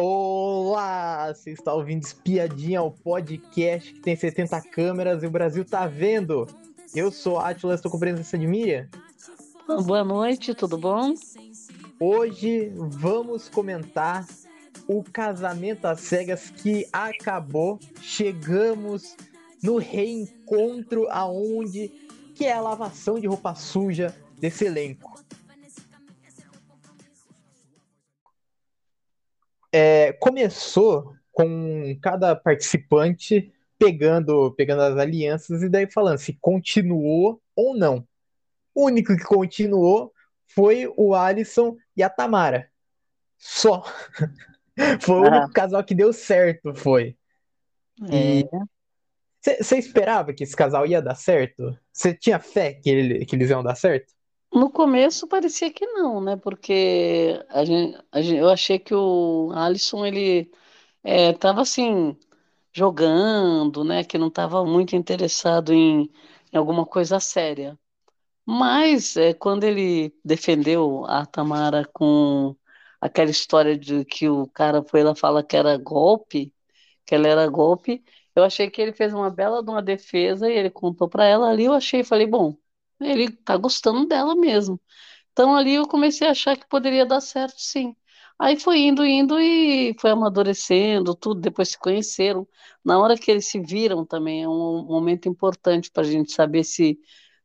Olá! Você está ouvindo Espiadinha, o podcast que tem 70 câmeras e o Brasil tá vendo. Eu sou Atlas, estou com presença de Miriam. Boa noite, tudo bom? Hoje vamos comentar o casamento às cegas que acabou. Chegamos no reencontro aonde que é a lavação de roupa suja desse elenco. É, começou com cada participante pegando, pegando as alianças e daí falando se continuou ou não. O único que continuou foi o Alisson e a Tamara. Só. foi o único casal que deu certo, foi. E você esperava que esse casal ia dar certo? Você tinha fé que, ele, que eles iam dar certo? No começo parecia que não, né? Porque a gente, a gente, eu achei que o Alisson ele estava assim jogando, né? Que não estava muito interessado em, em alguma coisa séria. Mas é, quando ele defendeu a Tamara com aquela história de que o cara foi lá fala que era golpe, que ela era golpe, eu achei que ele fez uma bela de uma defesa e ele contou para ela ali, eu achei, falei, bom, ele tá gostando dela mesmo. Então ali eu comecei a achar que poderia dar certo, sim. Aí foi indo, indo e foi amadurecendo, tudo, depois se conheceram. Na hora que eles se viram também, é um momento importante para a gente saber se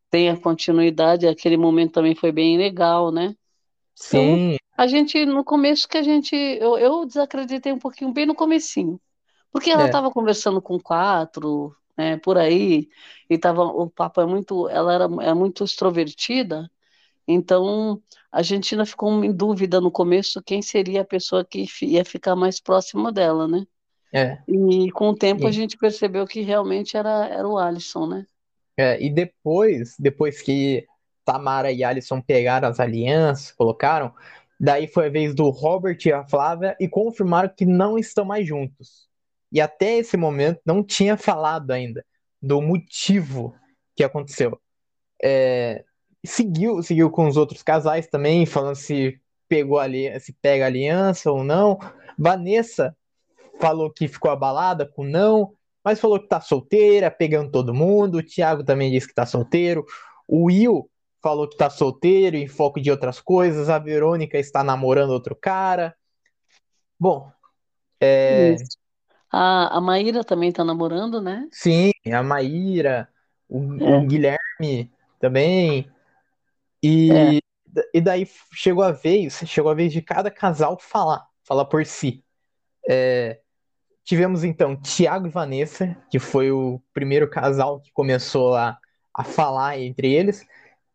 tem a continuidade. Aquele momento também foi bem legal, né? Sim. Então, a gente, no começo que a gente, eu, eu desacreditei um pouquinho, bem no comecinho. Porque ela estava é. conversando com quatro, né, por aí, e tava, o papo é muito, ela era é muito extrovertida, então a gente ainda ficou em dúvida no começo quem seria a pessoa que ia ficar mais próxima dela, né? É. E com o tempo e... a gente percebeu que realmente era, era o Alisson, né? É, e depois, depois que Tamara e Alisson pegaram as alianças, colocaram, daí foi a vez do Robert e a Flávia e confirmaram que não estão mais juntos e até esse momento não tinha falado ainda do motivo que aconteceu. É, seguiu, seguiu com os outros casais também, falando se pegou ali, se pega aliança ou não. Vanessa falou que ficou abalada com não, mas falou que tá solteira, pegando todo mundo. O Thiago também disse que tá solteiro. O Will falou que tá solteiro, em foco de outras coisas. A Verônica está namorando outro cara. Bom, é, a, a Maíra também tá namorando, né? Sim, a Maíra, o, é. o Guilherme também. E, é. e daí chegou a vez, chegou a vez de cada casal falar, falar por si. É, tivemos então Tiago e Vanessa, que foi o primeiro casal que começou a, a falar entre eles.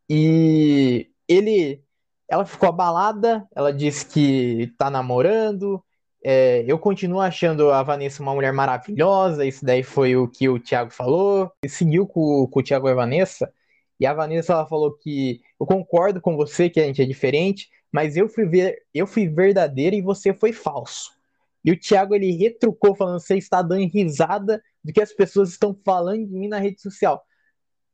E ele, ela ficou abalada, ela disse que tá namorando, é, eu continuo achando a Vanessa uma mulher maravilhosa, isso daí foi o que o Thiago falou. E seguiu com, com o Thiago e a Vanessa. E a Vanessa ela falou que eu concordo com você que a gente é diferente, mas eu fui ver, eu fui verdadeira e você foi falso. E o Thiago ele retrucou falando você está dando risada do que as pessoas estão falando de mim na rede social.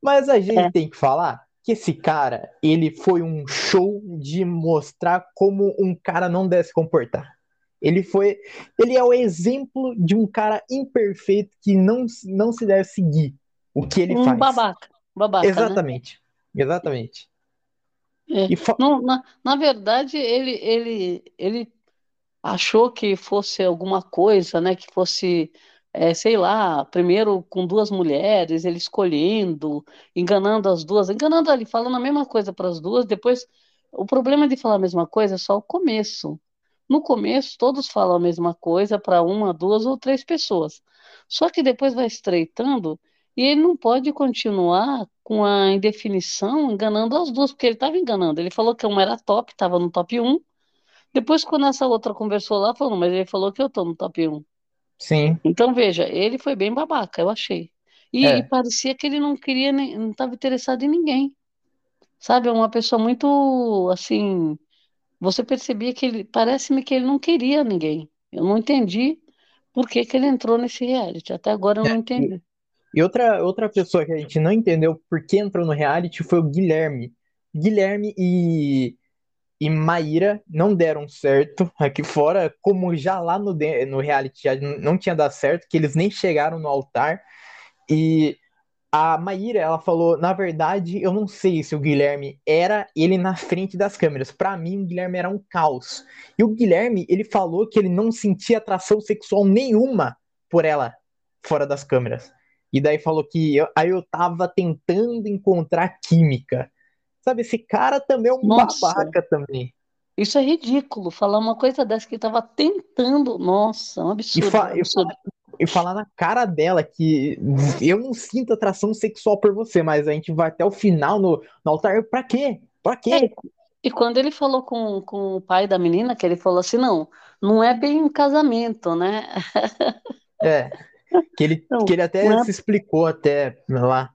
Mas a gente é. tem que falar que esse cara, ele foi um show de mostrar como um cara não deve se comportar. Ele foi, ele é o exemplo de um cara imperfeito que não, não se deve seguir o que ele um faz. babaca, babaca. Exatamente, né? exatamente. É. Fa... Não, na, na verdade, ele, ele, ele achou que fosse alguma coisa, né? Que fosse, é, sei lá, primeiro com duas mulheres, ele escolhendo, enganando as duas, enganando ali, falando a mesma coisa para as duas. Depois, o problema de falar a mesma coisa é só o começo. No começo, todos falam a mesma coisa para uma, duas ou três pessoas. Só que depois vai estreitando e ele não pode continuar com a indefinição enganando as duas, porque ele estava enganando. Ele falou que uma era top, estava no top 1. Depois, quando essa outra conversou lá, falou, mas ele falou que eu estou no top 1. Sim. Então, veja, ele foi bem babaca, eu achei. E, é. e parecia que ele não queria, não estava interessado em ninguém. Sabe, é uma pessoa muito, assim, você percebia que ele, parece-me que ele não queria ninguém. Eu não entendi por que, que ele entrou nesse reality. Até agora eu não é, entendi. E outra, outra pessoa que a gente não entendeu por que entrou no reality foi o Guilherme. Guilherme e e Maíra não deram certo aqui fora, como já lá no, no reality já não tinha dado certo, que eles nem chegaram no altar. E a Maíra, ela falou, na verdade, eu não sei se o Guilherme era ele na frente das câmeras. Para mim, o Guilherme era um caos. E o Guilherme, ele falou que ele não sentia atração sexual nenhuma por ela fora das câmeras. E daí falou que eu, aí eu tava tentando encontrar química. Sabe, esse cara também é um Nossa. babaca também. Isso é ridículo, falar uma coisa dessa que estava tentando. Nossa, um absurdo. E, fa um absurdo. E, falar na cara dela que eu não sinto atração sexual por você, mas a gente vai até o final no, no altar. Pra quê? Pra quê? É, e quando ele falou com, com o pai da menina, que ele falou assim: não, não é bem um casamento, né? É. Que ele, não, que ele até é... se explicou até lá.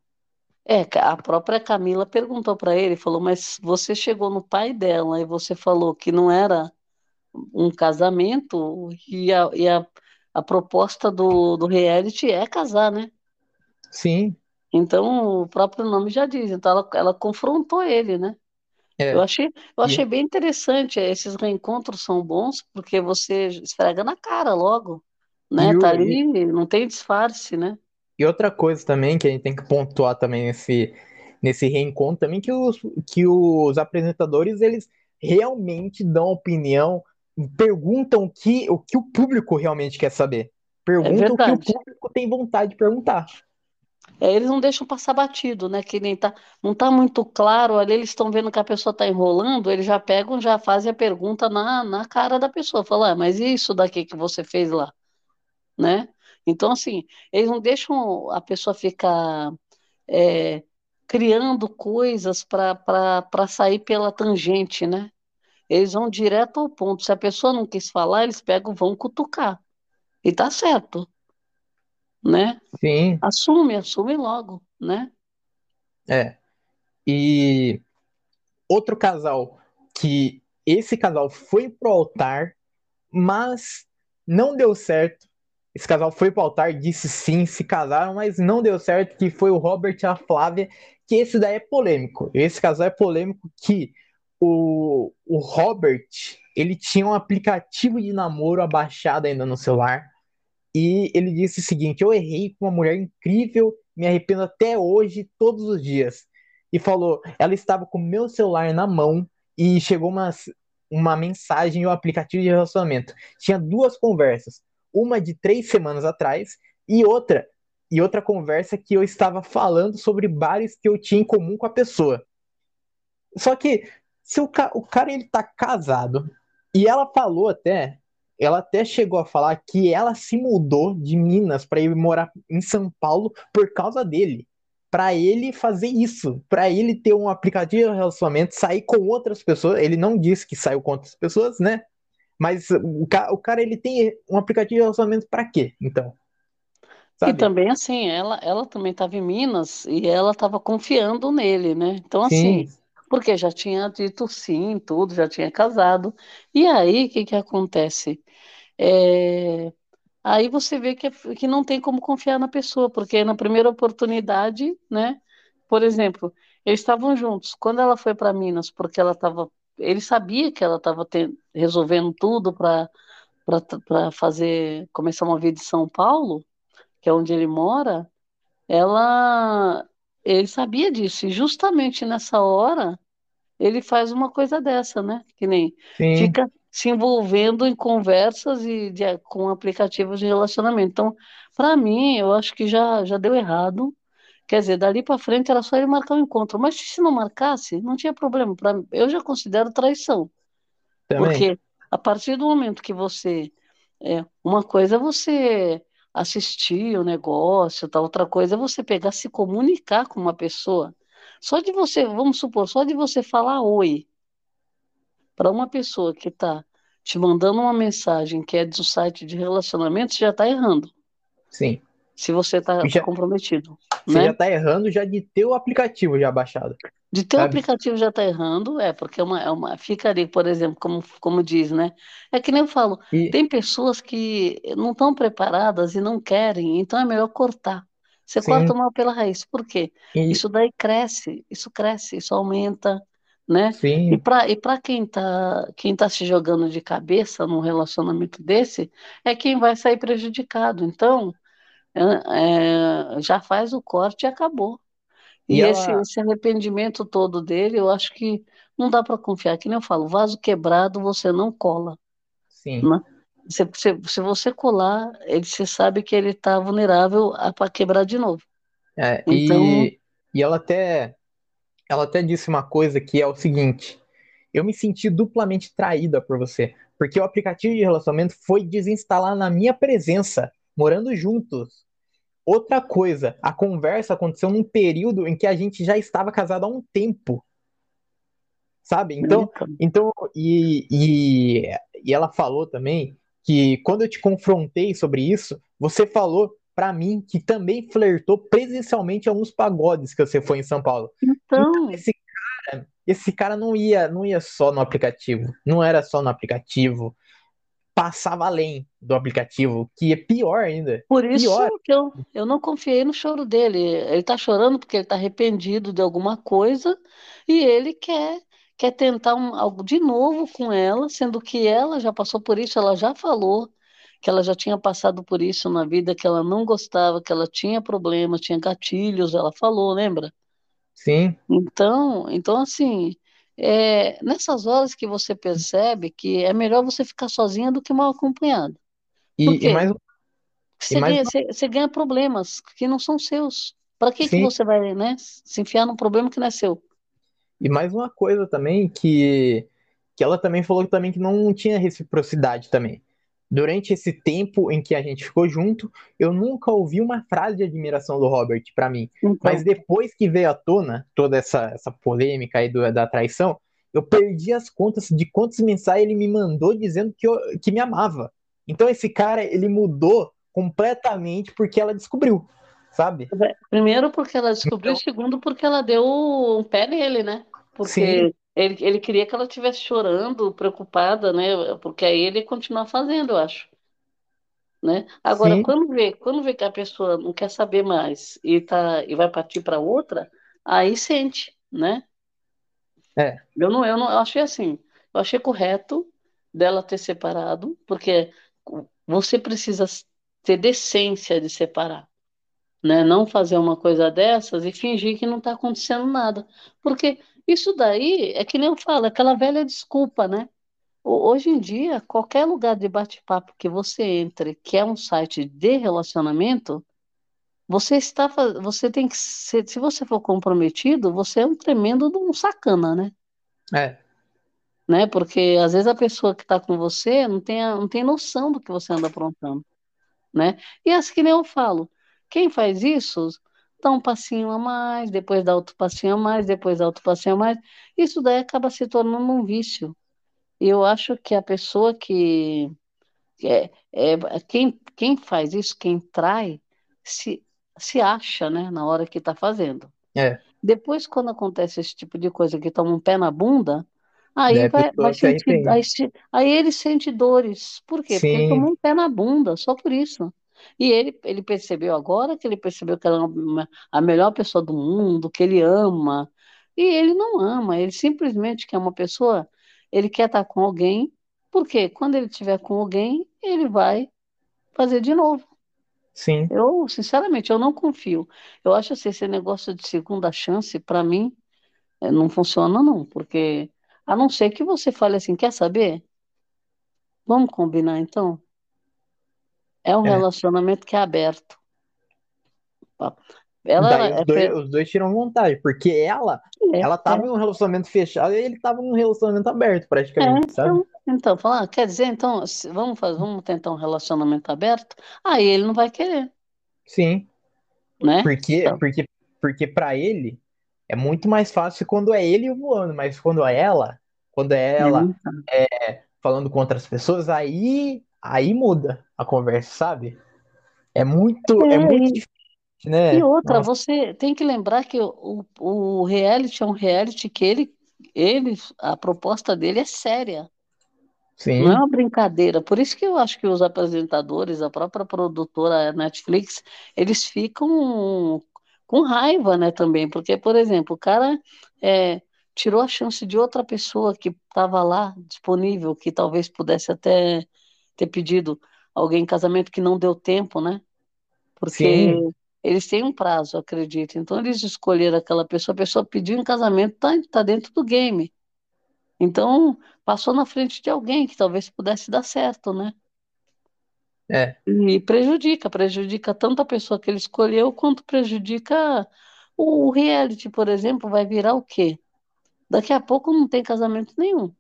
É, a própria Camila perguntou para ele, falou, mas você chegou no pai dela e você falou que não era um casamento e a, e a, a proposta do, do reality é casar, né? Sim. Então, o próprio nome já diz. Então, ela, ela confrontou ele, né? É. Eu achei, eu achei e... bem interessante. Esses reencontros são bons porque você esfrega na cara logo, né? E tá o... ali, não tem disfarce, né? E outra coisa também que a gente tem que pontuar também nesse, nesse reencontro também que os, que os apresentadores eles realmente dão opinião, perguntam que, o que o público realmente quer saber. Perguntam é o que o público tem vontade de perguntar. É, eles não deixam passar batido, né? Que nem tá, não tá muito claro ali, eles estão vendo que a pessoa está enrolando, eles já pegam, já fazem a pergunta na, na cara da pessoa, falam, ah, mas e isso daqui que você fez lá? Né? Então, assim, eles não deixam a pessoa ficar é, criando coisas para sair pela tangente, né? Eles vão direto ao ponto. Se a pessoa não quis falar, eles pegam, vão cutucar. E tá certo, né? Sim. Assume, assume logo, né? É. E outro casal que esse casal foi pro altar, mas não deu certo esse casal foi pro altar, disse sim, se casaram, mas não deu certo, que foi o Robert e a Flávia, que esse daí é polêmico. Esse casal é polêmico que o, o Robert, ele tinha um aplicativo de namoro abaixado ainda no celular, e ele disse o seguinte, eu errei com uma mulher incrível, me arrependo até hoje, todos os dias. E falou, ela estava com meu celular na mão, e chegou uma, uma mensagem no aplicativo de relacionamento. Tinha duas conversas uma de três semanas atrás e outra e outra conversa que eu estava falando sobre bares que eu tinha em comum com a pessoa. Só que se o, ca o cara ele tá casado e ela falou até, ela até chegou a falar que ela se mudou de Minas para ir morar em São Paulo por causa dele. Para ele fazer isso, para ele ter um aplicativo de relacionamento, sair com outras pessoas. Ele não disse que saiu com outras pessoas, né? Mas o, o cara, ele tem um aplicativo de relacionamento para quê, então? Sabe? E também, assim, ela, ela também estava em Minas e ela estava confiando nele, né? Então, assim, sim. Porque já tinha dito sim, tudo, já tinha casado. E aí, o que que acontece? É... Aí você vê que, que não tem como confiar na pessoa, porque na primeira oportunidade, né? Por exemplo, eles estavam juntos. Quando ela foi para Minas, porque ela estava ele sabia que ela estava resolvendo tudo para fazer começar uma vida em São Paulo, que é onde ele mora. Ela, ele sabia disso e justamente nessa hora ele faz uma coisa dessa, né? Que nem Sim. fica se envolvendo em conversas e de, com aplicativos de relacionamento. Então, para mim, eu acho que já já deu errado. Quer dizer, dali para frente era só ele marcar o um encontro. Mas se não marcasse, não tinha problema. Pra, eu já considero traição. Também. Porque a partir do momento que você. É, uma coisa é você assistir o negócio, tá? outra coisa é você pegar, se comunicar com uma pessoa. Só de você, vamos supor, só de você falar oi para uma pessoa que está te mandando uma mensagem que é do site de relacionamento, você já está errando. Sim se você está comprometido. Você né? já está errando já de ter o aplicativo já baixado. De ter sabe? o aplicativo já está errando, é, porque é uma, é uma, fica ali, por exemplo, como, como diz, né? É que nem eu falo, e... tem pessoas que não estão preparadas e não querem, então é melhor cortar. Você Sim. corta mal pela raiz. Por quê? E... Isso daí cresce, isso cresce, isso aumenta, né? E Sim, para e para quem tá, quem tá se jogando de cabeça num relacionamento desse, é quem vai sair prejudicado. Então, é, é, já faz o corte e acabou. e E esse, ela, esse arrependimento todo dele, eu acho que não dá para confiar. Que nem eu falo, vaso quebrado você não cola, sim, né? Se, se, se você colar, ele, você sabe que ele está vulnerável a para quebrar de novo. é, Então, e, e ela até, ela até disse uma coisa que é o seguinte: eu me senti duplamente traída por você, porque o aplicativo de relacionamento foi desinstalar na minha presença, morando juntos. Outra coisa, a conversa aconteceu num período em que a gente já estava casado há um tempo. sabe? Então, então, então e, e, e ela falou também que quando eu te confrontei sobre isso, você falou pra mim que também flertou presencialmente alguns pagodes que você foi em São Paulo. Então, então, esse, esse cara não ia, não ia só no aplicativo, não era só no aplicativo, passava além do aplicativo, que é pior ainda. por isso Pior, que eu, eu não confiei no choro dele. Ele está chorando porque ele está arrependido de alguma coisa e ele quer quer tentar um- algo de novo com ela, sendo que ela já passou por isso, ela já falou que ela já tinha passado por isso na vida, que ela não gostava, que ela tinha problemas, tinha gatilhos, ela falou, lembra? sim. Então, então assim, é nessas horas que você percebe que é melhor você ficar sozinha do que mal acompanhada. E, e mais, e Você mais ganha, você, você ganha problemas que não são seus. Para que que você vai, né, se enfiar num problema que não é seu? E mais uma coisa também que, que ela também falou também que não tinha reciprocidade também. Durante esse tempo em que a gente ficou junto, eu nunca ouvi uma frase de admiração do Robert pra mim. Mas Então, depois que veio à tona toda essa, essa polêmica aí do- da traição, eu perdi as contas de quantas mensagens ele me mandou dizendo que, eu- que me amava. Então esse cara, ele mudou completamente porque ela descobriu, sabe? primeiro porque ela descobriu, Então, segundo porque ela deu um pé nele, né? Sim, Porque ele, ele queria que ela estivesse chorando, preocupada, né? Porque aí ele ia continuar fazendo, eu acho, né? Agora, sim, quando vê, quando vê que a pessoa não quer saber mais e tá e vai partir para outra, aí sente, né? é, Eu não, eu não, eu achei assim, eu achei correto dela ter separado, porque você precisa ter decência de separar. né? Não fazer uma coisa dessas e fingir que não está acontecendo nada. Porque isso daí é que nem eu falo, é aquela velha desculpa, né? Ho- Hoje em dia, qualquer lugar de bate-papo que você entre, que é um site de relacionamento, você está, você tem que ser, se você for comprometido, você é um tremendo de um sacana, né? é, Né? Porque às vezes a pessoa que está com você não tem, não tem noção do que você anda aprontando. né? E assim que nem eu falo, quem faz isso dá um passinho a mais, depois dá outro passinho a mais, depois dá outro passinho a mais. Isso daí acaba se tornando um vício. E eu acho que a pessoa que é, é quem, quem faz isso, quem trai, se, se acha, né, na hora que está fazendo. é. Depois, quando acontece esse tipo de coisa que toma um pé na bunda, aí a vai, vai sentir, aí, aí ele sente dores. Por quê? Porque ele Sim, tomou um pé na bunda, só por isso. E ele, ele percebeu agora que ele percebeu que ela é uma- a melhor pessoa do mundo, que ele ama. E ele não ama, ele simplesmente quer uma pessoa, ele quer estar com alguém, porque quando ele estiver com alguém, ele vai fazer de novo. sim, Eu, sinceramente, eu não confio. Eu acho assim, esse negócio de segunda chance, para mim, eh, não funciona não, porque a não ser que você fale assim, quer saber? Vamos combinar então? É um é. relacionamento que é aberto. Ela Daí os é, dois, os dois tiram vantagem, porque ela, é, ela é, tava em um relacionamento fechado e ele tava num relacionamento aberto, é, praticamente, sabe? então, então, falar, ah, quer dizer, então, se- vamos fazer, vamos tentar um relacionamento aberto? Aí ele não vai querer, Sim, né? porque, Então, porque, porque para ele é muito mais fácil quando é ele voando, mas quando é ela, quando é é, ela falando com outras pessoas, aí, aí muda a conversa, sabe? É muito, é muito é, difícil, E né? outra, Nossa, você tem que lembrar que o, o reality é um reality que ele, ele, a proposta dele é séria, não é sim, uma brincadeira. Por isso que eu acho que os apresentadores, a própria produtora Netflix, eles ficam com raiva, né, também, porque, por exemplo, o cara é, tirou a chance de outra pessoa que estava lá disponível, que talvez pudesse até ter pedido alguém em casamento que não deu tempo, né? Porque Sim, eles têm um prazo, acredito. Então eles escolheram aquela pessoa, a pessoa pediu em casamento, tá, tá dentro do game. Então passou na frente de alguém que talvez pudesse dar certo, né? é, E prejudica, prejudica tanto a pessoa que ele escolheu, quanto prejudica o reality, por exemplo, vai virar o quê? Daqui a pouco não tem casamento nenhum,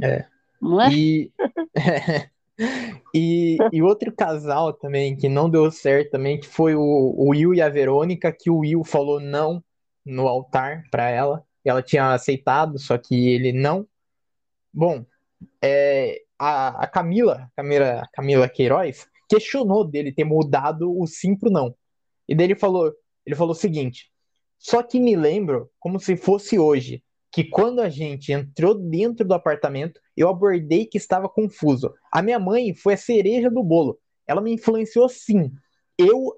é. Não é? E, e, e outro casal também que não deu certo também, que foi o, o Will e a Verônica, que o Will falou não no altar para ela. Ela tinha aceitado, só que ele não. Bom, é, a, a Camila, Camila, Camila Queiroz, questionou dele ter mudado o sim pro não. E daí ele falou, ele falou o seguinte: só que me lembro como se fosse hoje, que quando a gente entrou dentro do apartamento, eu abordei que estava confuso. A minha mãe foi a cereja do bolo. Ela me influenciou sim. Eu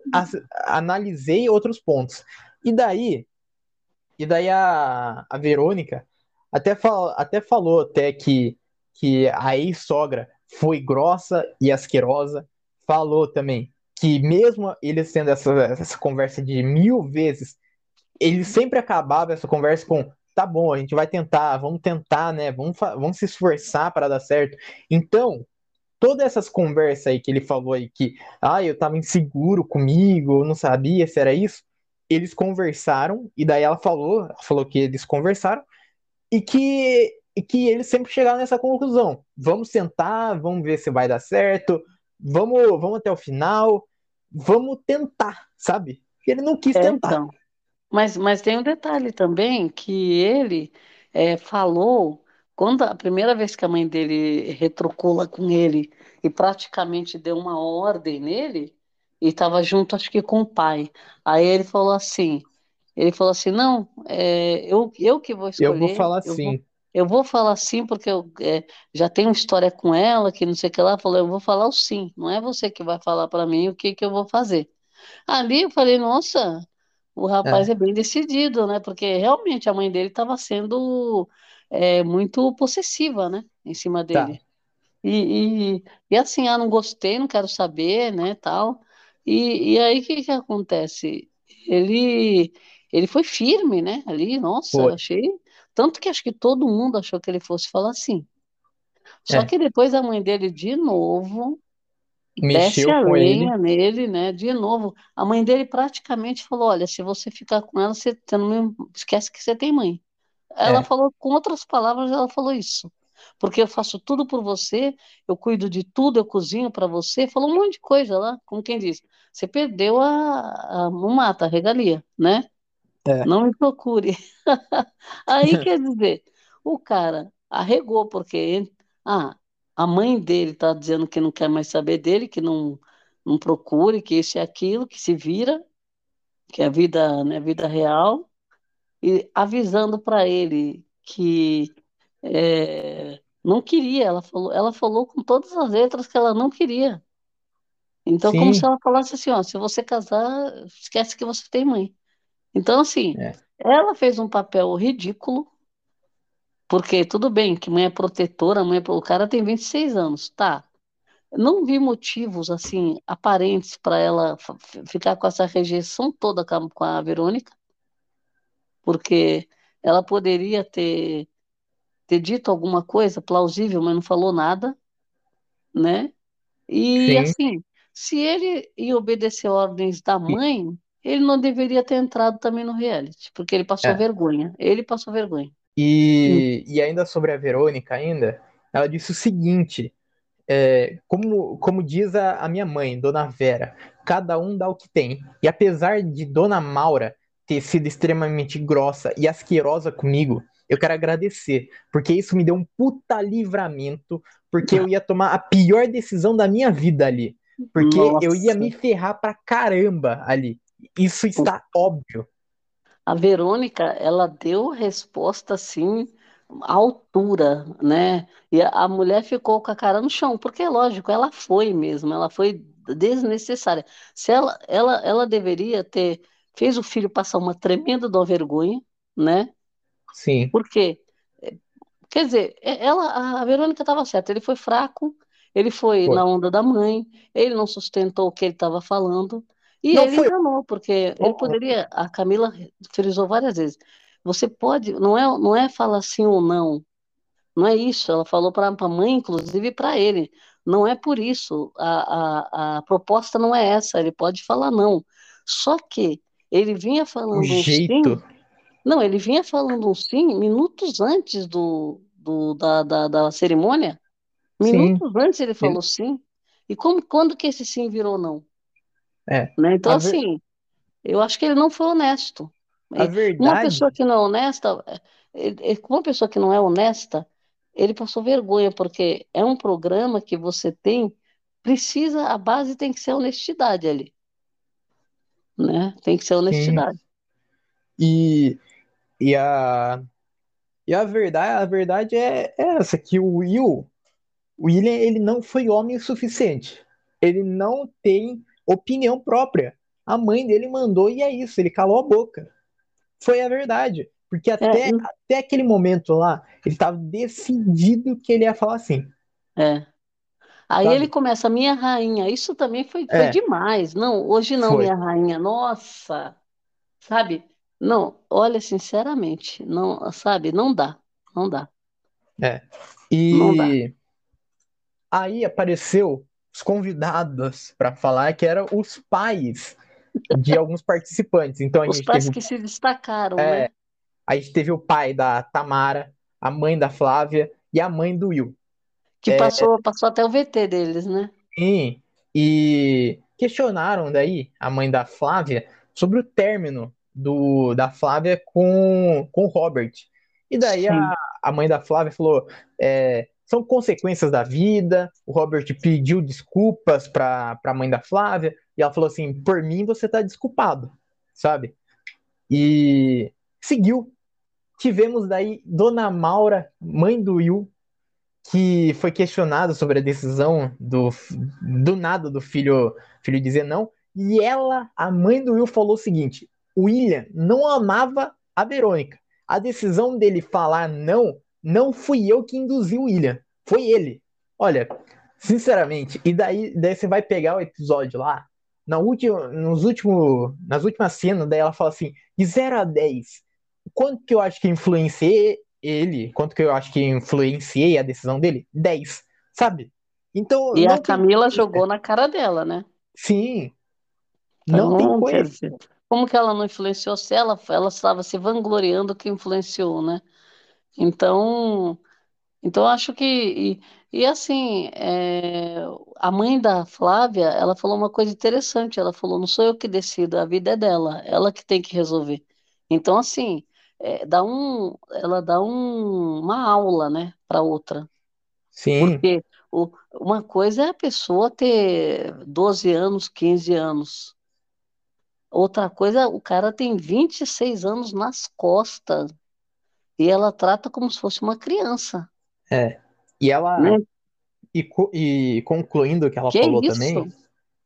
analisei outros pontos. E daí, e daí a, a Verônica até, fal, até falou até que, que a ex-sogra foi grossa e asquerosa. Falou também que mesmo eles tendo essa, essa conversa de mil vezes, ele sempre acabava essa conversa com tá bom, a gente vai tentar, vamos tentar, né? Vamos, vamos se esforçar para dar certo. Então, todas essas conversas aí que ele falou aí que, ah, eu tava inseguro comigo, eu não sabia se era isso, eles conversaram e daí ela falou, falou que eles conversaram e que e que eles sempre chegaram nessa conclusão. Vamos tentar, vamos ver se vai dar certo, vamos, vamos até o final, vamos tentar, sabe? Ele não quis É, tentar. então. Mas, mas tem um detalhe também que ele é, falou quando a primeira vez que a mãe dele retrocou lá com ele e praticamente deu uma ordem nele e estava junto, acho que com o pai. Aí ele falou assim, ele falou assim, não, é, eu, eu que vou Eu vou escolher, falar eu vou, assim, eu vou falar sim porque eu é, já tenho história com ela, que não sei o que lá, falou, eu vou falar o sim, não é você que vai falar para mim o que que eu vou fazer. Ali eu falei, nossa, o rapaz é, é bem decidido, né? Porque realmente a mãe dele estava sendo é, muito possessiva, né? Em cima tá, dele. E, e, e assim, ah, não gostei, não quero saber, né? Tal. E, e aí o que que acontece? Ele, ele foi firme, né? Ali, nossa, foi, achei. Tanto que acho que todo mundo achou que ele fosse falar assim. Só é, que depois a mãe dele, de novo. Desce mexeu a com ele, lenha nele, né? De novo, a mãe dele praticamente falou: Olha, se você ficar com ela, você, você não me- esquece que você tem mãe. Ela é, falou, com outras palavras, ela falou isso. Porque eu faço tudo por você, eu cuido de tudo, eu cozinho para você. Falou um monte de coisa lá, como quem diz: Você perdeu a, a mata, a regalia, né? é, Não me procure. Aí quer dizer, o cara arregou, porque ah, a mãe dele está dizendo que não quer mais saber dele, que não, não procure, que isso e aquilo, que se vira, que é a vida, né, vida real, e avisando para ele que é, não queria, ela falou, ela falou com todas as letras que ela não queria. Então, como se sim, ela falasse assim, ó, se você casar, esquece que você tem mãe. Então, assim, é, ela fez um papel ridículo, porque tudo bem que mãe é protetora, mãe é... o cara tem 26 anos, tá. Não vi motivos, assim, aparentes para ela ficar com essa rejeição toda com a, com a Verônica, porque ela poderia ter, ter dito alguma coisa plausível, mas não falou nada, né? E, sim, assim, se ele ia obedecer ordens da mãe, ele não deveria ter entrado também no reality, porque ele passou é. vergonha. Ele passou vergonha. Hum. E, e ainda sobre a Verônica ainda, ela disse o seguinte, é, como, como diz a, a minha mãe, Dona Vera, cada um dá o que tem. E apesar de Dona Maura ter sido extremamente grossa e asquerosa comigo, eu quero agradecer, porque isso me deu um puta livramento, porque eu ia tomar a pior decisão da minha vida ali. Porque eu ia Nossa. me ferrar pra caramba ali. Isso está óbvio. A Verônica, ela deu resposta assim, à altura, né? E a, mulher ficou com a cara no chão, porque é lógico, ela foi mesmo, ela foi desnecessária. Se ela, ela, ela deveria ter fez o filho passar uma tremenda uma vergonha, né? Sim. Por quê? Quer dizer, ela, a Verônica estava certa, ele foi fraco, ele foi, Foi. na onda da mãe, ele não sustentou o que ele estava falando, e Não ele foi. enganou, porque ele poderia, a Camila frisou várias vezes, você pode, não é, não é falar sim ou não, não é isso, ela falou para a mãe, inclusive, para ele, não é por isso, a, a, a proposta não é essa, ele pode falar não, só que ele vinha falando um jeito. sim, não, ele vinha falando um sim minutos antes do, do, da, da, da cerimônia, Sim. Minutos antes ele Ele- falou sim. E como, quando que esse sim virou não? É. Né? Então, A ver- assim, eu acho que ele não foi honesto. A E uma verdade. pessoa que não é honesta, é- é- uma pessoa que não é honesta, ele passou vergonha, porque é um programa que você tem, precisa, a base tem que ser honestidade ali, né? Tem que ser a Sim. honestidade. E, e a, e a verdade, a verdade é essa, que o Will, o William, ele não foi homem o suficiente. Ele não tem opinião própria. A mãe dele mandou e é isso, ele calou a boca. Foi a verdade. Porque até, É, até aquele momento lá, ele estava decidido que ele ia falar assim, é. Aí ele sabe? começa, minha rainha, isso também foi, foi É, demais. Não, hoje não, foi. minha rainha, nossa. Sabe? Não, olha, sinceramente, não, sabe? Não dá, não dá, É. não dá. E aí apareceu os convidados para falar que eram os pais de alguns participantes. Então a Os gente pais teve, que se destacaram, é, né? a gente teve o pai da Tamara, a mãe da Flávia e a mãe do Will. Que É, passou, passou até o VT deles, né? sim, e questionaram daí a mãe da Flávia sobre o término do, da Flávia com, com o Robert. E daí a, a mãe da Flávia falou: é, são consequências da vida. O Robert pediu desculpas para a mãe da Flávia, e ela falou assim: por mim você tá desculpado, sabe? E seguiu. Tivemos daí Dona Maura, mãe do Will, que foi questionada sobre a decisão do, do nada do filho, filho dizer não. E ela, a mãe do Will, falou o seguinte: William não amava a Verônica. A decisão dele falar não, não fui eu que induzi o William, foi ele. Olha, sinceramente, e daí, daí você vai pegar o episódio lá, na última, nos último, nas últimas cenas, daí ela fala assim: de 0 a 10, quanto que eu acho que influenciei ele, quanto que eu acho que influenciei a decisão dele? 10, sabe? Então, E a não tem Camila coerência. jogou na cara dela, né? Sim, não tem quer coerência. dizer, como que ela não influenciou? Se ela, ela estava se vangloriando que influenciou, né? Então, então acho que e, e assim, é, a mãe da Flávia, ela falou uma coisa interessante. Ela falou: não sou eu que decido, a vida é dela, ela que tem que resolver. Então, assim, é, dá um, ela dá um- uma aula, né, para outra. Sim, Porque o- uma coisa é a pessoa ter 12 anos, 15 anos. Outra coisa, o cara tem 26 anos nas costas e ela trata como se fosse uma criança, é. E ela, né? e, e concluindo o que ela Que falou isso? também,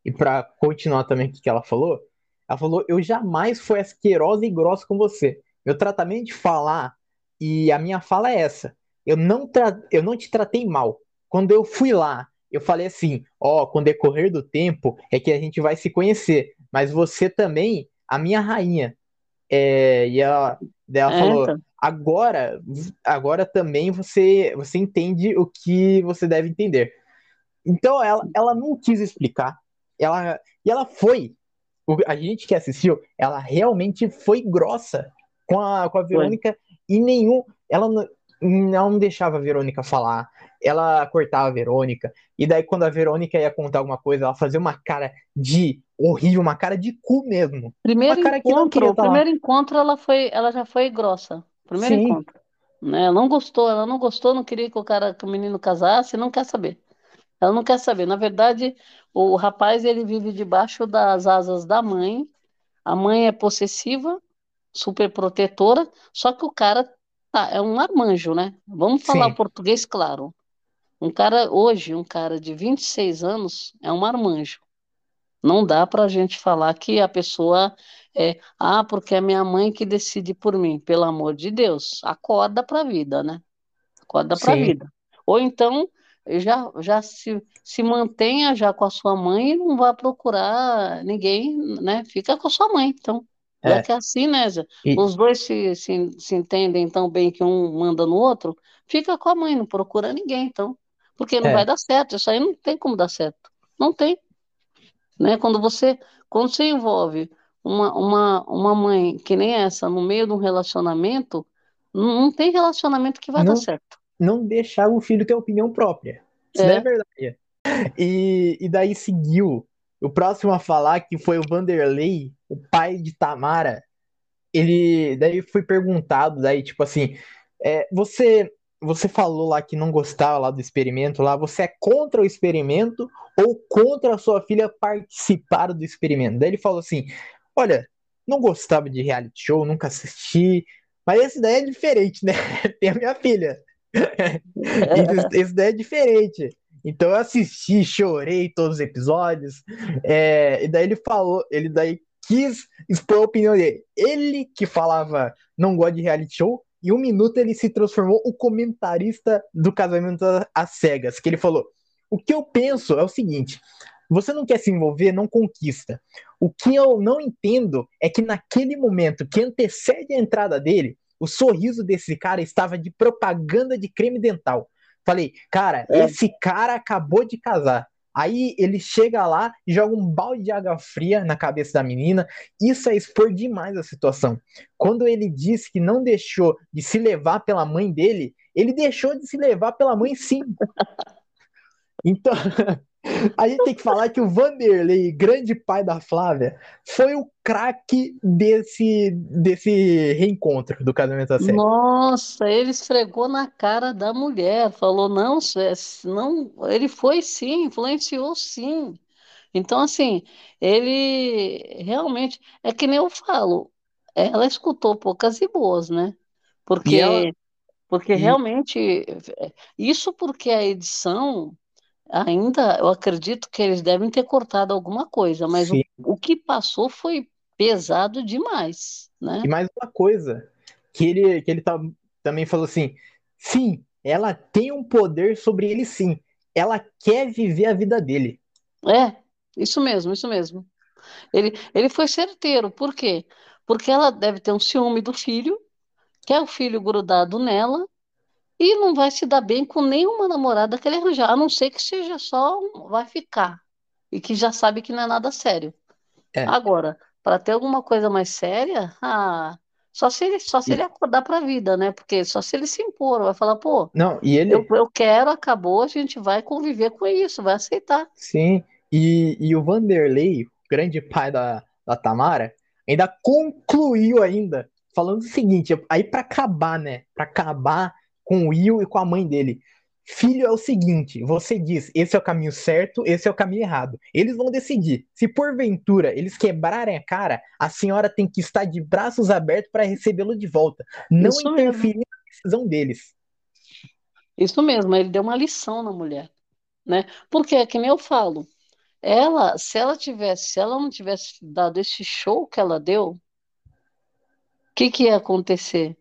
e para continuar também o que ela falou, ela falou: Eu jamais fui asquerosa e grossa com você. Meu tratamento de falar, e a minha fala é essa: eu não, tra- eu não te tratei mal. Quando eu fui lá, eu falei assim: Ó, com o decorrer do tempo é que a gente vai se conhecer, mas você também, a minha rainha. É, e ela, ela É, falou: então. Agora, agora também você, você entende o que você deve entender. Então ela, ela não quis explicar. Ela, e ela foi. A gente que assistiu, ela realmente foi grossa com a, com a Foi. Verônica e nenhum. Ela não, não deixava a Verônica falar. Ela cortava a Verônica. E daí, quando a Verônica ia contar alguma coisa, ela fazia uma cara de horrível, uma cara de cu mesmo. Uma Primeiro cara que não encontro, queria o estar lá. primeiro encontro ela foi, ela já foi grossa. Primeiro Sim, encontro, né? Ela não gostou, ela não gostou, não queria que o cara, que o menino casasse, não quer saber. Ela não quer saber. Na verdade, o rapaz ele vive debaixo das asas da mãe. A mãe é possessiva, super protetora, só que o cara tá, é um marmanjo, né? Vamos falar o sim, português claro. Um cara hoje, um cara de 26 anos é um marmanjo, Não dá para a gente falar que a pessoa é, ah, porque é minha mãe que decide por mim. Pelo amor de Deus, acorda para a vida, né? Acorda para a vida. Ou então já, já se, se mantenha já com a sua mãe e não vá procurar ninguém, né? Fica com a sua mãe, então. É. que é assim, né, Zé? E, Os dois se, se, se entendem tão bem que um manda no outro, fica com a mãe, não procura ninguém, então. Porque não vai é. dar certo, isso aí não tem como dar certo. Não tem, né? Quando você, quando você envolve uma, uma, uma mãe que nem essa no meio de um relacionamento, não, não tem relacionamento que vai dar Não, certo. não deixar o filho ter opinião própria. Isso é É, verdade. E, e daí seguiu. O próximo a falar, que foi o Vanderlei, o pai de Tamara, ele daí foi perguntado, daí, tipo assim, é, você você falou lá que não gostava lá do experimento lá, você é contra o experimento ou contra a sua filha participar do experimento? Daí ele falou assim: Olha, não gostava de reality show, nunca assisti, mas esse daí é diferente, né? Tem a minha filha. E esse esse daí é diferente. Então eu assisti, chorei todos os episódios. é, e daí ele falou, ele daí quis expor a opinião dele. Ele que falava não gosta de reality show, em um minuto ele se transformou o comentarista do casamento às cegas. Que ele falou: O que eu penso é o seguinte. Você não quer se envolver, não conquista. O que eu não entendo é que naquele momento que antecede a entrada dele, o sorriso desse cara estava de propaganda de creme dental. Falei, cara, é, esse cara acabou de casar. Aí ele chega lá e joga um balde de água fria na cabeça da menina. Isso é expor demais a situação. Quando ele disse que não deixou de se levar pela mãe dele, ele deixou de se levar pela mãe sim. Então, a gente tem que falar que o Vanderlei, grande pai da Flávia, foi o craque desse, desse reencontro do casamento às cegas. Nossa, ele esfregou na cara da mulher, falou, não, não, ele foi sim, influenciou sim. Então, assim, ele realmente, é que nem eu falo, ela escutou poucas e boas, né? E ela. Porque, porque E, realmente, isso porque a edição, ainda, eu acredito que eles devem ter cortado alguma coisa, mas o, o que passou foi pesado demais, E né? mais uma coisa, que ele, que ele tá, também falou assim: sim, ela tem um poder sobre ele, sim. Ela quer viver a vida dele. É, isso mesmo, isso mesmo. Ele, ele foi certeiro, por quê? Porque ela deve ter um ciúme do filho, quer o filho grudado nela, e não vai se dar bem com nenhuma namorada que ele arranjar, a não ser que seja só um vai ficar, e que já sabe que não é nada sério. É. Agora, para ter alguma coisa mais séria, ah, só se ele, só se ele acordar para a vida, né? Porque só se ele se impor, vai falar, pô, não, e eu, ele, eu quero, acabou, a gente vai conviver com isso, vai aceitar. sim. E, e o Vanderlei, grande pai da, da Tamara, ainda concluiu ainda, falando o seguinte, aí pra acabar, né? Pra acabar com o Will e com a mãe dele. Filho, é o seguinte, você diz, esse é o caminho certo, esse é o caminho errado. Eles vão decidir. Se porventura eles quebrarem a cara, a senhora tem que estar de braços abertos para recebê-lo de volta. Não Isso mesmo. interferir na decisão deles. Isso mesmo, ele deu uma lição na mulher, né? Porque é que nem eu falo, ela, se ela tivesse, se ela não tivesse dado esse show que ela deu, o que que ia acontecer?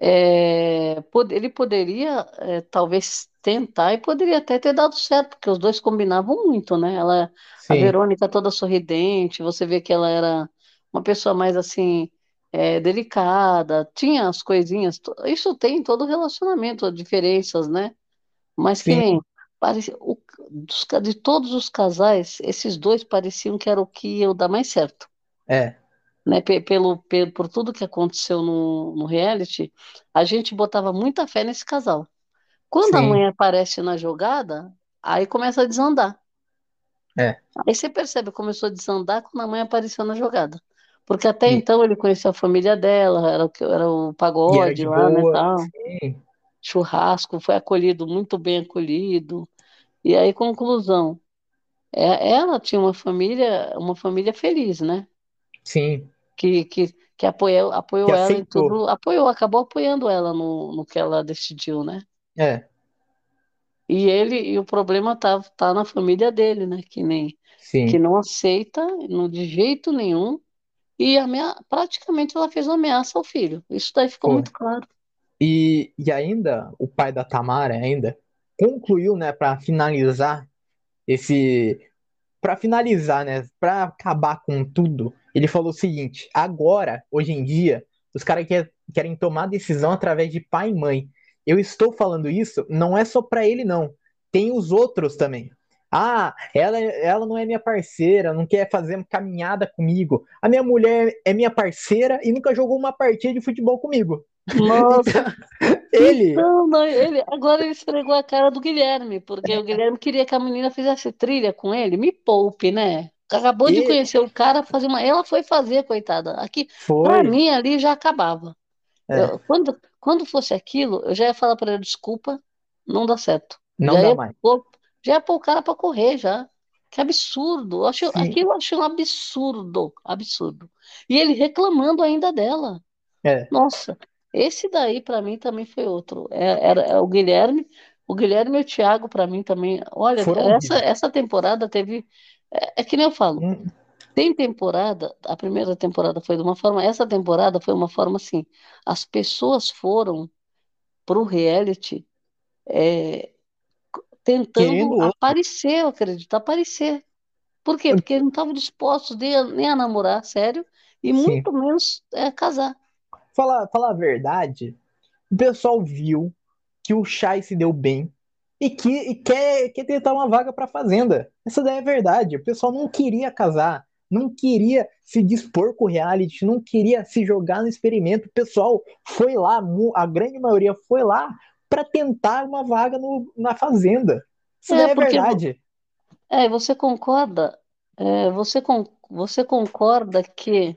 É, ele poderia, é, talvez tentar e poderia até ter dado certo, porque os dois combinavam muito, né? Ela, a Sim, Verônica toda sorridente, você vê que ela era uma pessoa mais assim, é, delicada, tinha as coisinhas, isso tem em todo relacionamento, diferenças, né? Mas que sim, nem parece, o- dos de todos os casais, esses dois pareciam que era o que ia dar mais certo, é, né? Pe- Pelo, pelo, por tudo que aconteceu no, no reality, a gente botava muita fé nesse casal. Quando a sim, mãe aparece na jogada, aí começa a desandar. é. Aí você percebe, começou a desandar quando a mãe apareceu na jogada. Porque até E, então ele conhecia a família dela, era era o era pagode de lá, né, tal, sim, churrasco, foi acolhido, muito bem acolhido. E aí, conclusão. É- Ela tinha uma família, uma família feliz, né? Sim, Que, que, que apoiou, que apoiou ela em tudo, apoiou, acabou apoiando ela no, no que ela decidiu, né? É, E ele, e o problema tá, tá na família dele, né? Que nem Sim. que não aceita no, de jeito nenhum e amea- praticamente ela fez uma ameaça ao filho. Isso daí ficou Foi. muito claro. E, e ainda, o pai da Tamara ainda concluiu, né, para finalizar esse. Para finalizar, né, para acabar com tudo, ele falou o seguinte: agora, hoje em dia, os caras quer, querem tomar decisão através de pai e mãe. Eu estou falando isso, não é só para ele, não. Tem os outros também. Ah, ela, ela não é minha parceira, não quer fazer caminhada comigo. A minha mulher é minha parceira e nunca jogou uma partida de futebol comigo. Nossa, Ele, Não, não, ele, agora ele esfregou a cara do Guilherme, porque o Guilherme queria que a menina fizesse trilha com ele. Me poupe, né? Acabou de E- conhecer o cara, fazer uma. Ela foi fazer, coitada. Aqui, pra foi. mim, ali já acabava. É. Eu- quando, quando fosse aquilo, eu já ia falar pra ele, desculpa, não dá certo. Não já dá mais. pôr, já ia pôr o cara pra correr já. Que absurdo. Eu acho, aquilo eu achei um absurdo, absurdo. E ele reclamando ainda dela. É, Nossa, esse daí pra mim também foi outro. É- Era, é o Guilherme, o Guilherme e o Thiago pra mim também. Olha, Foram essa, horríveis. essa temporada teve. É, é que nem eu falo, Hum, tem temporada, a primeira temporada foi de uma forma, essa temporada foi uma forma assim. As pessoas foram pro reality é, Querendo tentando outro. aparecer, eu acredito, aparecer. Por quê? Porque eles não estavam dispostos nem a, nem a namorar, sério, e Sim. muito menos é, casar. Falar, falar a verdade, o pessoal viu que o Chay se deu bem e que e quer, quer tentar uma vaga pra Fazenda. Essa daí é verdade. O pessoal não queria casar, não queria se dispor com o reality, não queria se jogar no experimento. O pessoal foi lá, a grande maioria foi lá pra tentar uma vaga no, na Fazenda. Isso É, daí é verdade. É, você concorda? é, você, con- você concorda que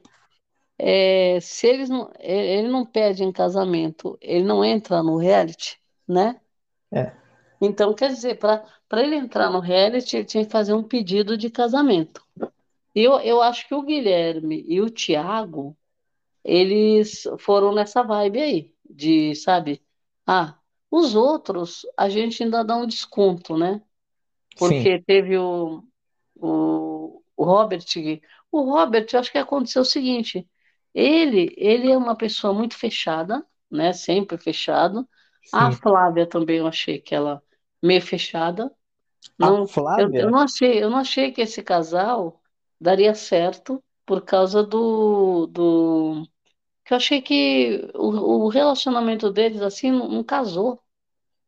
é, se eles não, ele não pede em casamento, ele não entra no reality, né? É. Então, quer dizer, para ele entrar no reality, ele tinha que fazer um pedido de casamento. E eu, eu acho que o Guilherme e o Thiago, eles foram nessa vibe aí, de, sabe? Ah, os outros, a gente ainda dá um desconto, né? Sim, Porque teve o, o, o Robert. O Robert, eu acho que aconteceu o seguinte: ele, ele é uma pessoa muito fechada, né? Sempre fechado. A sim. Flávia também eu achei que ela meio fechada. Não, eu, eu Flávia, não achei, eu não achei que esse casal daria certo por causa do, do que eu achei que o, o relacionamento deles assim não, não casou.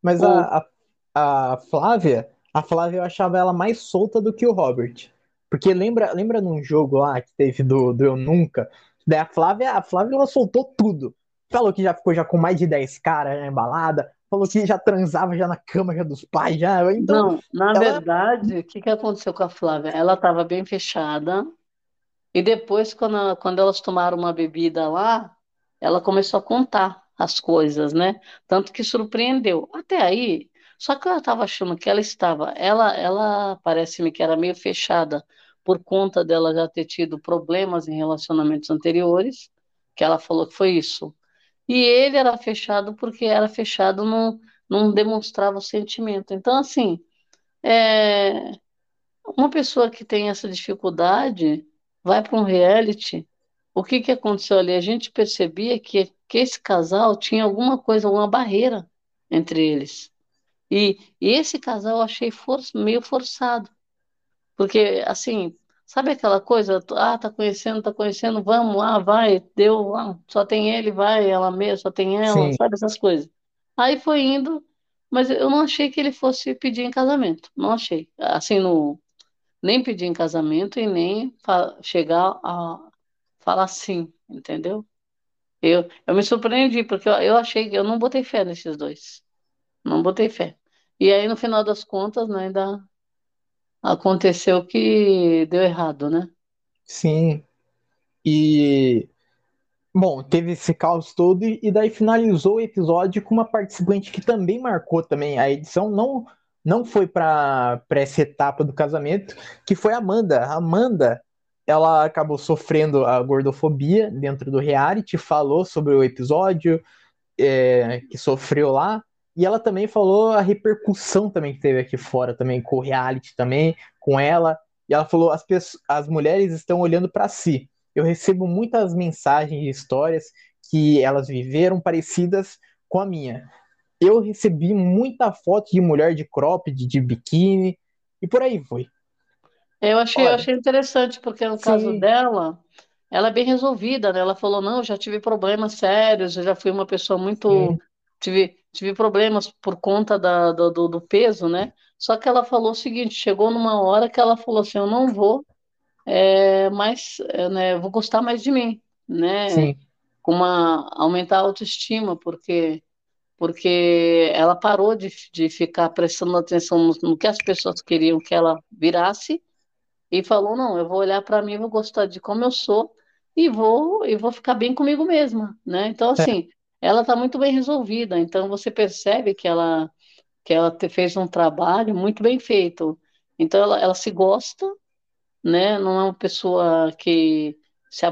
mas O, a, a, a Flávia, a Flávia eu achava ela mais solta do que o Robert. Porque lembra, lembra num jogo lá que teve do, do Eu Nunca? Daí a Flávia, a Flávia ela soltou tudo. Falou que já ficou já com mais de 10 caras na embalada, falou que já transava já na cama já dos pais, já. Então, Não, na ela verdade, o que que aconteceu com a Flávia? Ela estava bem fechada e depois, quando, a- quando elas tomaram uma bebida lá, ela começou a contar as coisas, né? Tanto que surpreendeu. Até aí, só que eu estava achando que ela estava, ela, ela parece-me que era meio fechada por conta dela já ter tido problemas em relacionamentos anteriores, que ela falou que foi isso. E ele era fechado porque era fechado, não, não demonstrava o sentimento. Então, assim. É, uma pessoa que tem essa dificuldade vai para um reality. O que que aconteceu ali? A gente percebia que, que esse casal tinha alguma coisa, uma barreira entre eles. E, e esse casal eu achei for, meio forçado. Porque, assim, sabe aquela coisa? Ah, tá conhecendo, tá conhecendo, vamos, ah, vai, deu, ah, só tem ele, vai, ela mesma, só tem ela, sim, sabe essas coisas. Aí foi indo, mas eu não achei que ele fosse pedir em casamento. Não achei. Assim, no, nem pedir em casamento e nem chegar a falar sim, entendeu? Eu, eu me surpreendi, porque eu, eu achei que eu não botei fé nesses dois. Não botei fé. E aí, no final das contas, né, ainda aconteceu que deu errado, né? sim. E Bom, teve esse caos todo e daí finalizou o episódio com uma participante que também marcou também a edição, não não foi para essa etapa do casamento, que foi a Amanda. A Amanda, ela acabou sofrendo a gordofobia dentro do reality, falou sobre o episódio é, que sofreu lá, e ela também falou a repercussão também que teve aqui fora também com o reality também, com ela. E ela falou: as, pessoas, as mulheres estão olhando para si. Eu recebo muitas mensagens e histórias que elas viveram parecidas com a minha. Eu recebi muita foto de mulher de cropped, de biquíni, e por aí foi. Eu achei, eu achei interessante, porque no caso Sim. dela, ela é bem resolvida, né? Ela falou, não, já tive problemas sérios, eu já fui uma pessoa muito... Sim, Tive, tive problemas por conta da, do, do peso, né? Só que ela falou o seguinte, chegou numa hora que ela falou assim, eu não vou é, mais, é, né, vou gostar mais de mim, né? sim, Com uma, aumentar a autoestima, porque porque ela parou de, de ficar prestando atenção no, no que as pessoas queriam que ela virasse e falou, não, eu vou olhar para mim, vou gostar de como eu sou e vou e vou ficar bem comigo mesma, né? Então é, assim, ela está muito bem resolvida. Então você percebe que ela que ela fez um trabalho muito bem feito. Então ela, ela se gosta, né? Não é uma pessoa que se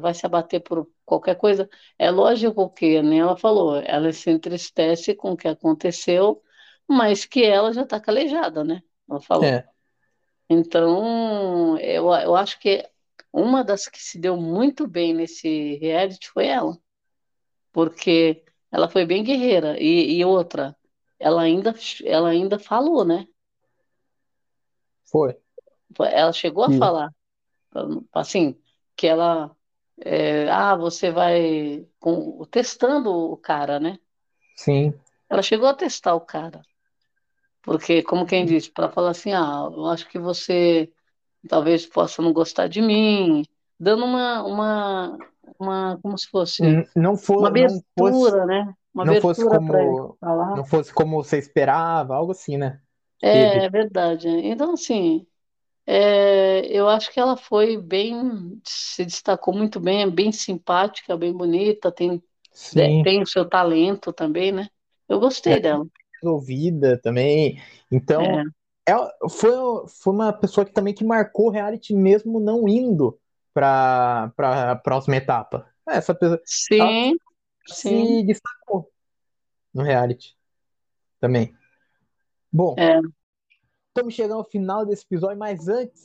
vai se abater por qualquer coisa. É lógico que, nem ela falou, ela se entristece com o que aconteceu, mas que ela já está calejada, né? Ela falou. é. Então, eu, eu acho que uma das que se deu muito bem nesse reality foi ela, porque ela foi bem guerreira. E, e outra, ela ainda, ela ainda falou, né? Foi. Ela chegou a E, falar, assim, que ela, é, ah, você vai com, testando o cara, né? sim. Ela chegou a testar o cara, porque, como quem disse, para falar assim, ah, eu acho que você talvez possa não gostar de mim, dando uma, uma, uma, como se fosse Não uma for, não fosse, abertura, né? Uma não fosse abertura para ele como, falar. não fosse como você esperava, algo assim, né? É, é verdade. Então, assim, é, eu acho que ela foi bem, se destacou muito bem, é bem simpática, bem bonita, tem, Sim. tem o seu talento também, né? Eu É gostei dela. resolvida também. Então, É, ela foi, foi uma pessoa que também que marcou reality mesmo não indo para a próxima etapa. Essa pessoa, sim, sim, se destacou no reality também. Bom, é, estamos chegando ao final desse episódio, mas antes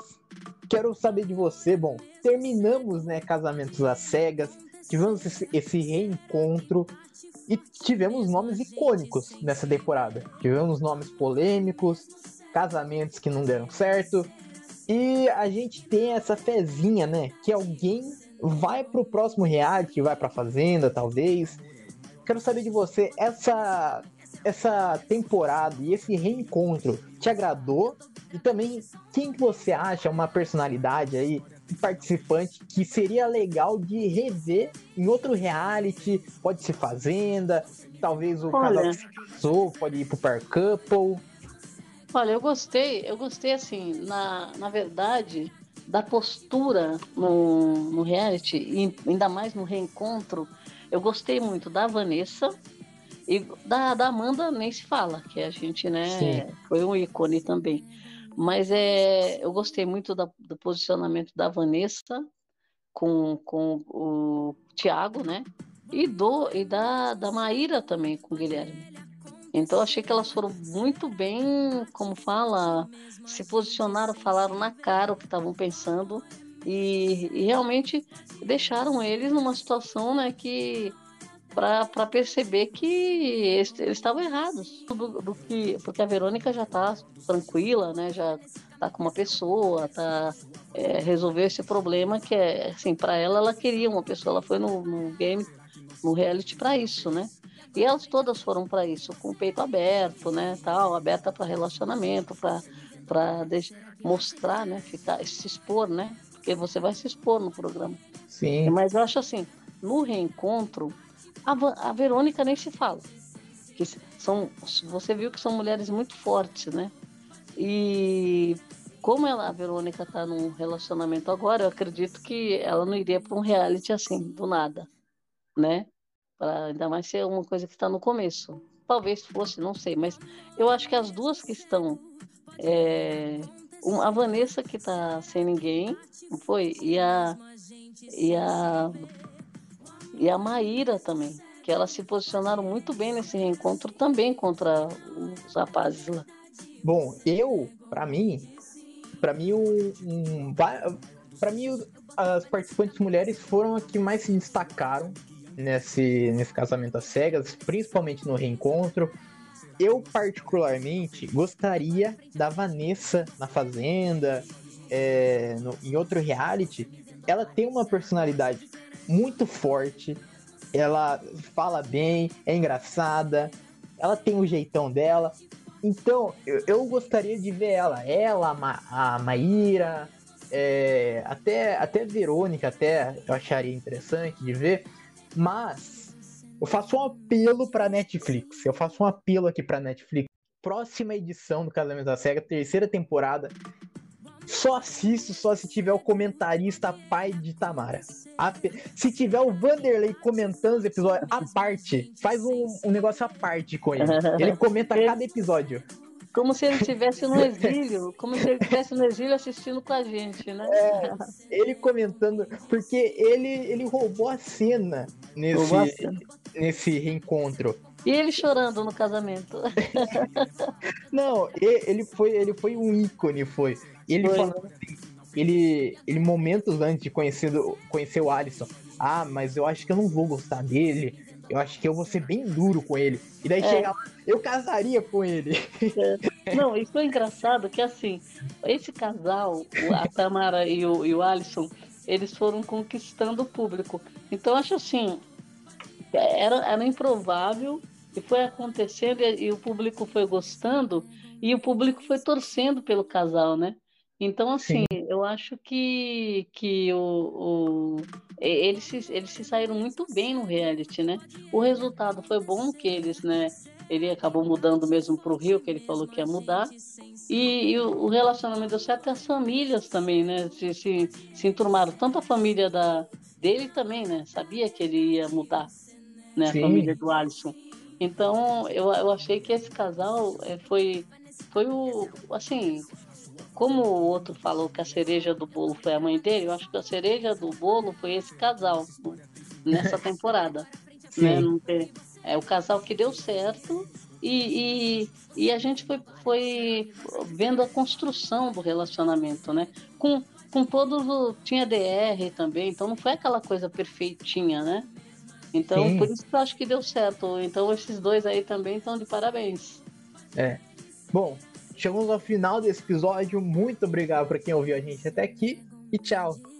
quero saber de você. Bom, terminamos, né, Casamentos às Cegas, tivemos esse, esse reencontro e tivemos nomes icônicos nessa temporada. Tivemos nomes polêmicos, casamentos que não deram certo. E a gente tem essa fezinha, né? Que alguém vai pro próximo reality, vai pra Fazenda, talvez. Quero saber de você, essa essa temporada e esse reencontro te agradou? E também, quem que você acha uma personalidade aí, um participante que seria legal de rever em outro reality? Pode ser Fazenda, talvez o casal olha, que se casou, pode ir pro Par Couple. Olha, eu gostei, eu gostei assim, na, na verdade, da postura no, no reality, e ainda mais no reencontro, eu gostei muito da Vanessa e da, da Amanda nem se fala, que a gente, Sim, né, foi um ícone também. Mas é, eu gostei muito da, do posicionamento da Vanessa com, com o Thiago, né? E, do, e da, da Maíra também com o Guilherme. Então, achei que elas foram muito bem, como fala, se posicionaram, falaram na cara o que estavam pensando e, e realmente deixaram eles numa situação né, que para perceber que eles eles estavam errados do, do que porque a Verônica já está tranquila, né? Já está com uma pessoa, tá é, resolveu esse problema que é assim para ela ela queria uma pessoa, ela foi no, no game, no reality para isso, né? E elas todas foram para isso, com o peito aberto, né? Tal, aberta para relacionamento, para para mostrar, né? Ficar, se expor, né? Porque você vai se expor no programa. sim, Mas eu acho assim, no reencontro a, a Verônica nem se fala. Que são, você viu que são mulheres muito fortes, né? E como ela, a Verônica está num relacionamento agora, eu acredito que ela não iria para um reality assim, do nada, né? Pra, ainda mais ser uma coisa que está no começo. Talvez fosse, não sei, mas eu acho que as duas que estão. É, a Vanessa que está sem ninguém, não foi? E a, e a e a Maíra também, que elas se posicionaram muito bem nesse reencontro também contra os rapazes lá. Bom, eu, para mim, para mim, um, um para mim as participantes mulheres foram as que mais se destacaram nesse, nesse casamento às cegas, principalmente no reencontro. Eu, particularmente, gostaria da Vanessa na Fazenda, é, no, em outro reality. Ela tem uma personalidade muito forte, ela fala bem, é engraçada, ela tem o jeitão dela. Então, eu, eu gostaria de ver ela, ela, a, Ma, a Maíra, é, até, até Verônica, até eu acharia interessante de ver, mas eu faço um apelo para Netflix. Eu faço um apelo aqui para Netflix. Próxima edição do Casamento da Cega, terceira temporada. Só assisto só se tiver o comentarista pai de Tamara. Se tiver o Vanderlei comentando os episódios à parte, faz um, um negócio à parte com ele. Ele comenta cada episódio. Como se ele estivesse no exílio, como se ele estivesse no exílio assistindo com a gente, né? É, ele comentando, porque ele, ele roubou a cena nesse, a cena. nesse reencontro. E ele chorando no casamento. Não, ele foi, ele foi um ícone, foi. Ele foi, né? assim, ele, ele momentos antes de conhecer, conhecer o Alisson. Ah, mas eu acho que eu não vou gostar dele eu acho que eu vou ser bem duro com ele. E daí é. chega lá, eu casaria com ele. É. Não, isso foi engraçado que assim, esse casal, a Tamara e o, e o Alisson, eles foram conquistando o público. Então acho assim, era, era improvável e foi acontecendo e, e o público foi gostando e o público foi torcendo pelo casal, né? Então, assim, Sim. eu acho que, que o, o, eles, se, eles se saíram muito bem no reality, né? O resultado foi bom que eles, né? Ele acabou mudando mesmo para o Rio, que ele falou que ia mudar. E, e o, o, relacionamento deu certo e as famílias também, né? Se, se, se enturmaram. Tanto a família da, dele também, né? Sabia que ele ia mudar, né? A família do Alisson. Então, eu, eu achei que esse casal eh, foi, foi o, assim, como o outro falou que a cereja do bolo foi a mãe dele, eu acho que a cereja do bolo foi esse casal nessa temporada. né? É o casal que deu certo e, e, e, a gente foi, foi vendo a construção do relacionamento, né? Com, com todos. Tinha DR também, então não foi aquela coisa perfeitinha, né? Então, Sim. por isso que eu acho que deu certo. Então, esses dois aí também estão de parabéns. É. Bom, chegamos ao final desse episódio. Muito obrigado para quem ouviu a gente até aqui e tchau.